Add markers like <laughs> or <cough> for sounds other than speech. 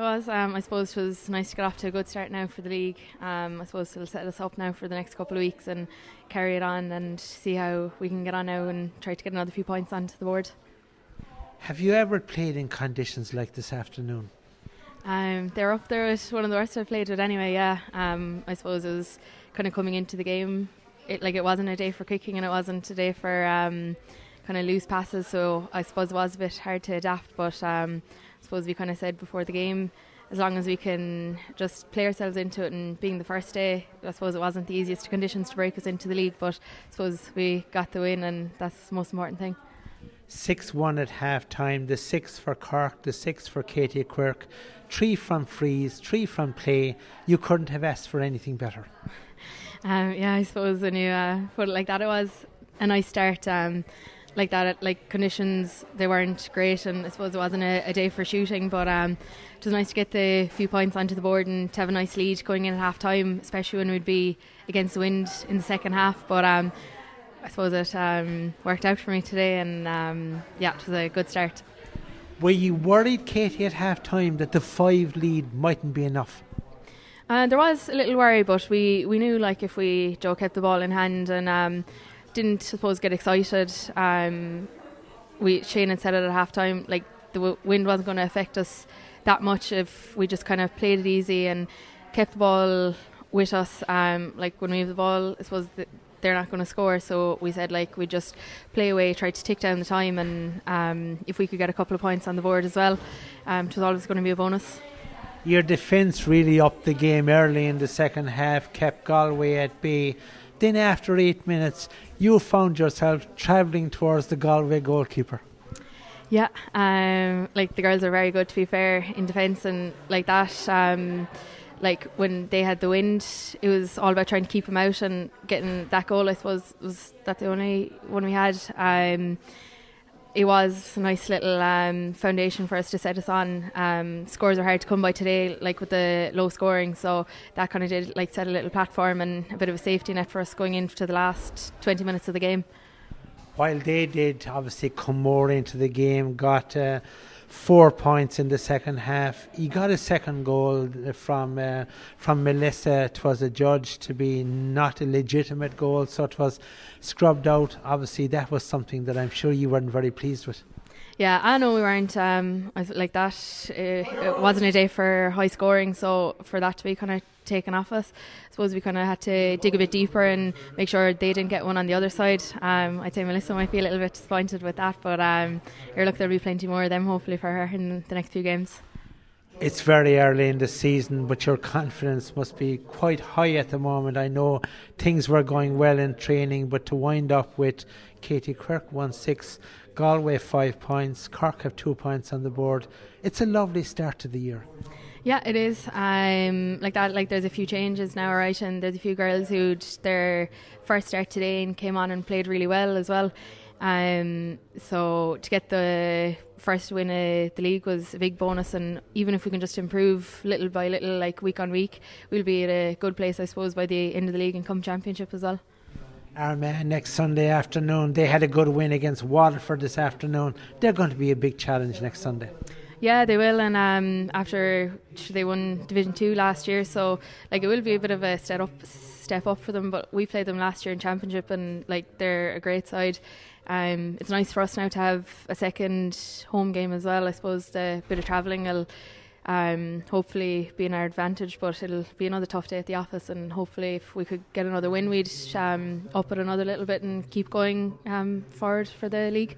it was. Um, I suppose it was nice to get off to a good start now for the league. Um, I suppose it'll set us up now for the next couple of weeks and carry it on and see how we can get on now and try to get another few points onto the board. Have you ever played in conditions like this afternoon? Um, they're up there with one of the worst I've played with anyway, yeah. Um, I suppose it was kind of coming into the game, it, like it wasn't a day for kicking and it wasn't a day for um, kind of loose passes, so I suppose it was a bit hard to adapt, but um, I suppose we kind of said before the game, as long as we can just play ourselves into it and being the first day, I suppose it wasn't the easiest conditions to break us into the league, but I suppose we got the win and that's the most important thing. 6 1 at half time, the 6 for Cork, the 6 for Katie Quirke, 3 from frees, 3 from play. You couldn't have asked for anything better. <laughs> Um, yeah, I suppose when you uh, put it like that, it was a nice start. Um, like that, like conditions, they weren't great, and I suppose it wasn't a, a day for shooting, but um, it was nice to get the few points onto the board and to have a nice lead going in at half time, especially when we'd be against the wind in the second half. But um, I suppose it um, worked out for me today, and um, yeah, it was a good start. Were you worried, Katie, at half time that the five lead mightn't be enough? Uh, there was a little worry, but we, we knew like if we Joe kept the ball in hand and um, didn't suppose get excited. Um, we Shane had said it at half time, like the w- wind wasn't going to affect us that much if we just kind of played it easy and kept the ball with us. Um, like when we have the ball, I suppose the, they're not going to score. So we said like we just play away, try to tick down the time, and um, if we could get a couple of points on the board as well, um, it was always going to be a bonus. Your defence really upped the game early in the second half, kept Galway at bay. Then after eight minutes, you found yourself travelling towards the Galway goalkeeper. Yeah, um, like the girls are very good to be fair in defence and like that. Um, like when they had the wind, it was all about trying to keep them out and getting that goal. I suppose was that the only one we had. Um, it was a nice little um, foundation for us to set us on. Um, scores are hard to come by today, like with the low scoring, so that kind of did like set a little platform and a bit of a safety net for us going into the last 20 minutes of the game. While they did obviously come more into the game, got. Uh, four points in the second half. He got a second goal from uh, from Melissa. It was adjudged to be not a legitimate goal, so it was scrubbed out. Obviously, that was something that I'm sure you weren't very pleased with. Yeah, I know we weren't um, like that. It, it wasn't a day for high scoring, so for that to be kind of taken off us. I suppose we kind of had to dig a bit deeper and make sure they didn't get one on the other side. Um, I'd say Melissa might be a little bit disappointed with that, but um, look, there'll be plenty more of them hopefully for her in the next few games. It's very early in the season, but your confidence must be quite high at the moment. I know things were going well in training, but to wind up with Katie Quirke 1 6, Galway 5 points, Cork have 2 points on the board, it's a lovely start to the year. Yeah, it is. Um, like that. Like there's a few changes now, right? And there's a few girls who their first start today and came on and played really well as well. Um, so to get the first win of the league was a big bonus, and even if we can just improve little by little, like week on week, we'll be at a good place, I suppose, by the end of the league and come championship as well. Armagh next Sunday afternoon. They had a good win against Waterford this afternoon. They're going to be a big challenge next Sunday. Yeah, they will. And um, after they won Division Two last year, so like it will be a bit of a step up, step up for them. But we played them last year in Championship, and like they're a great side. Um, it's nice for us now to have a second home game as well. I suppose the bit of travelling will um, hopefully be in our advantage, but it'll be another tough day at the office. And hopefully, if we could get another win, we'd um, up it another little bit and keep going um, forward for the league.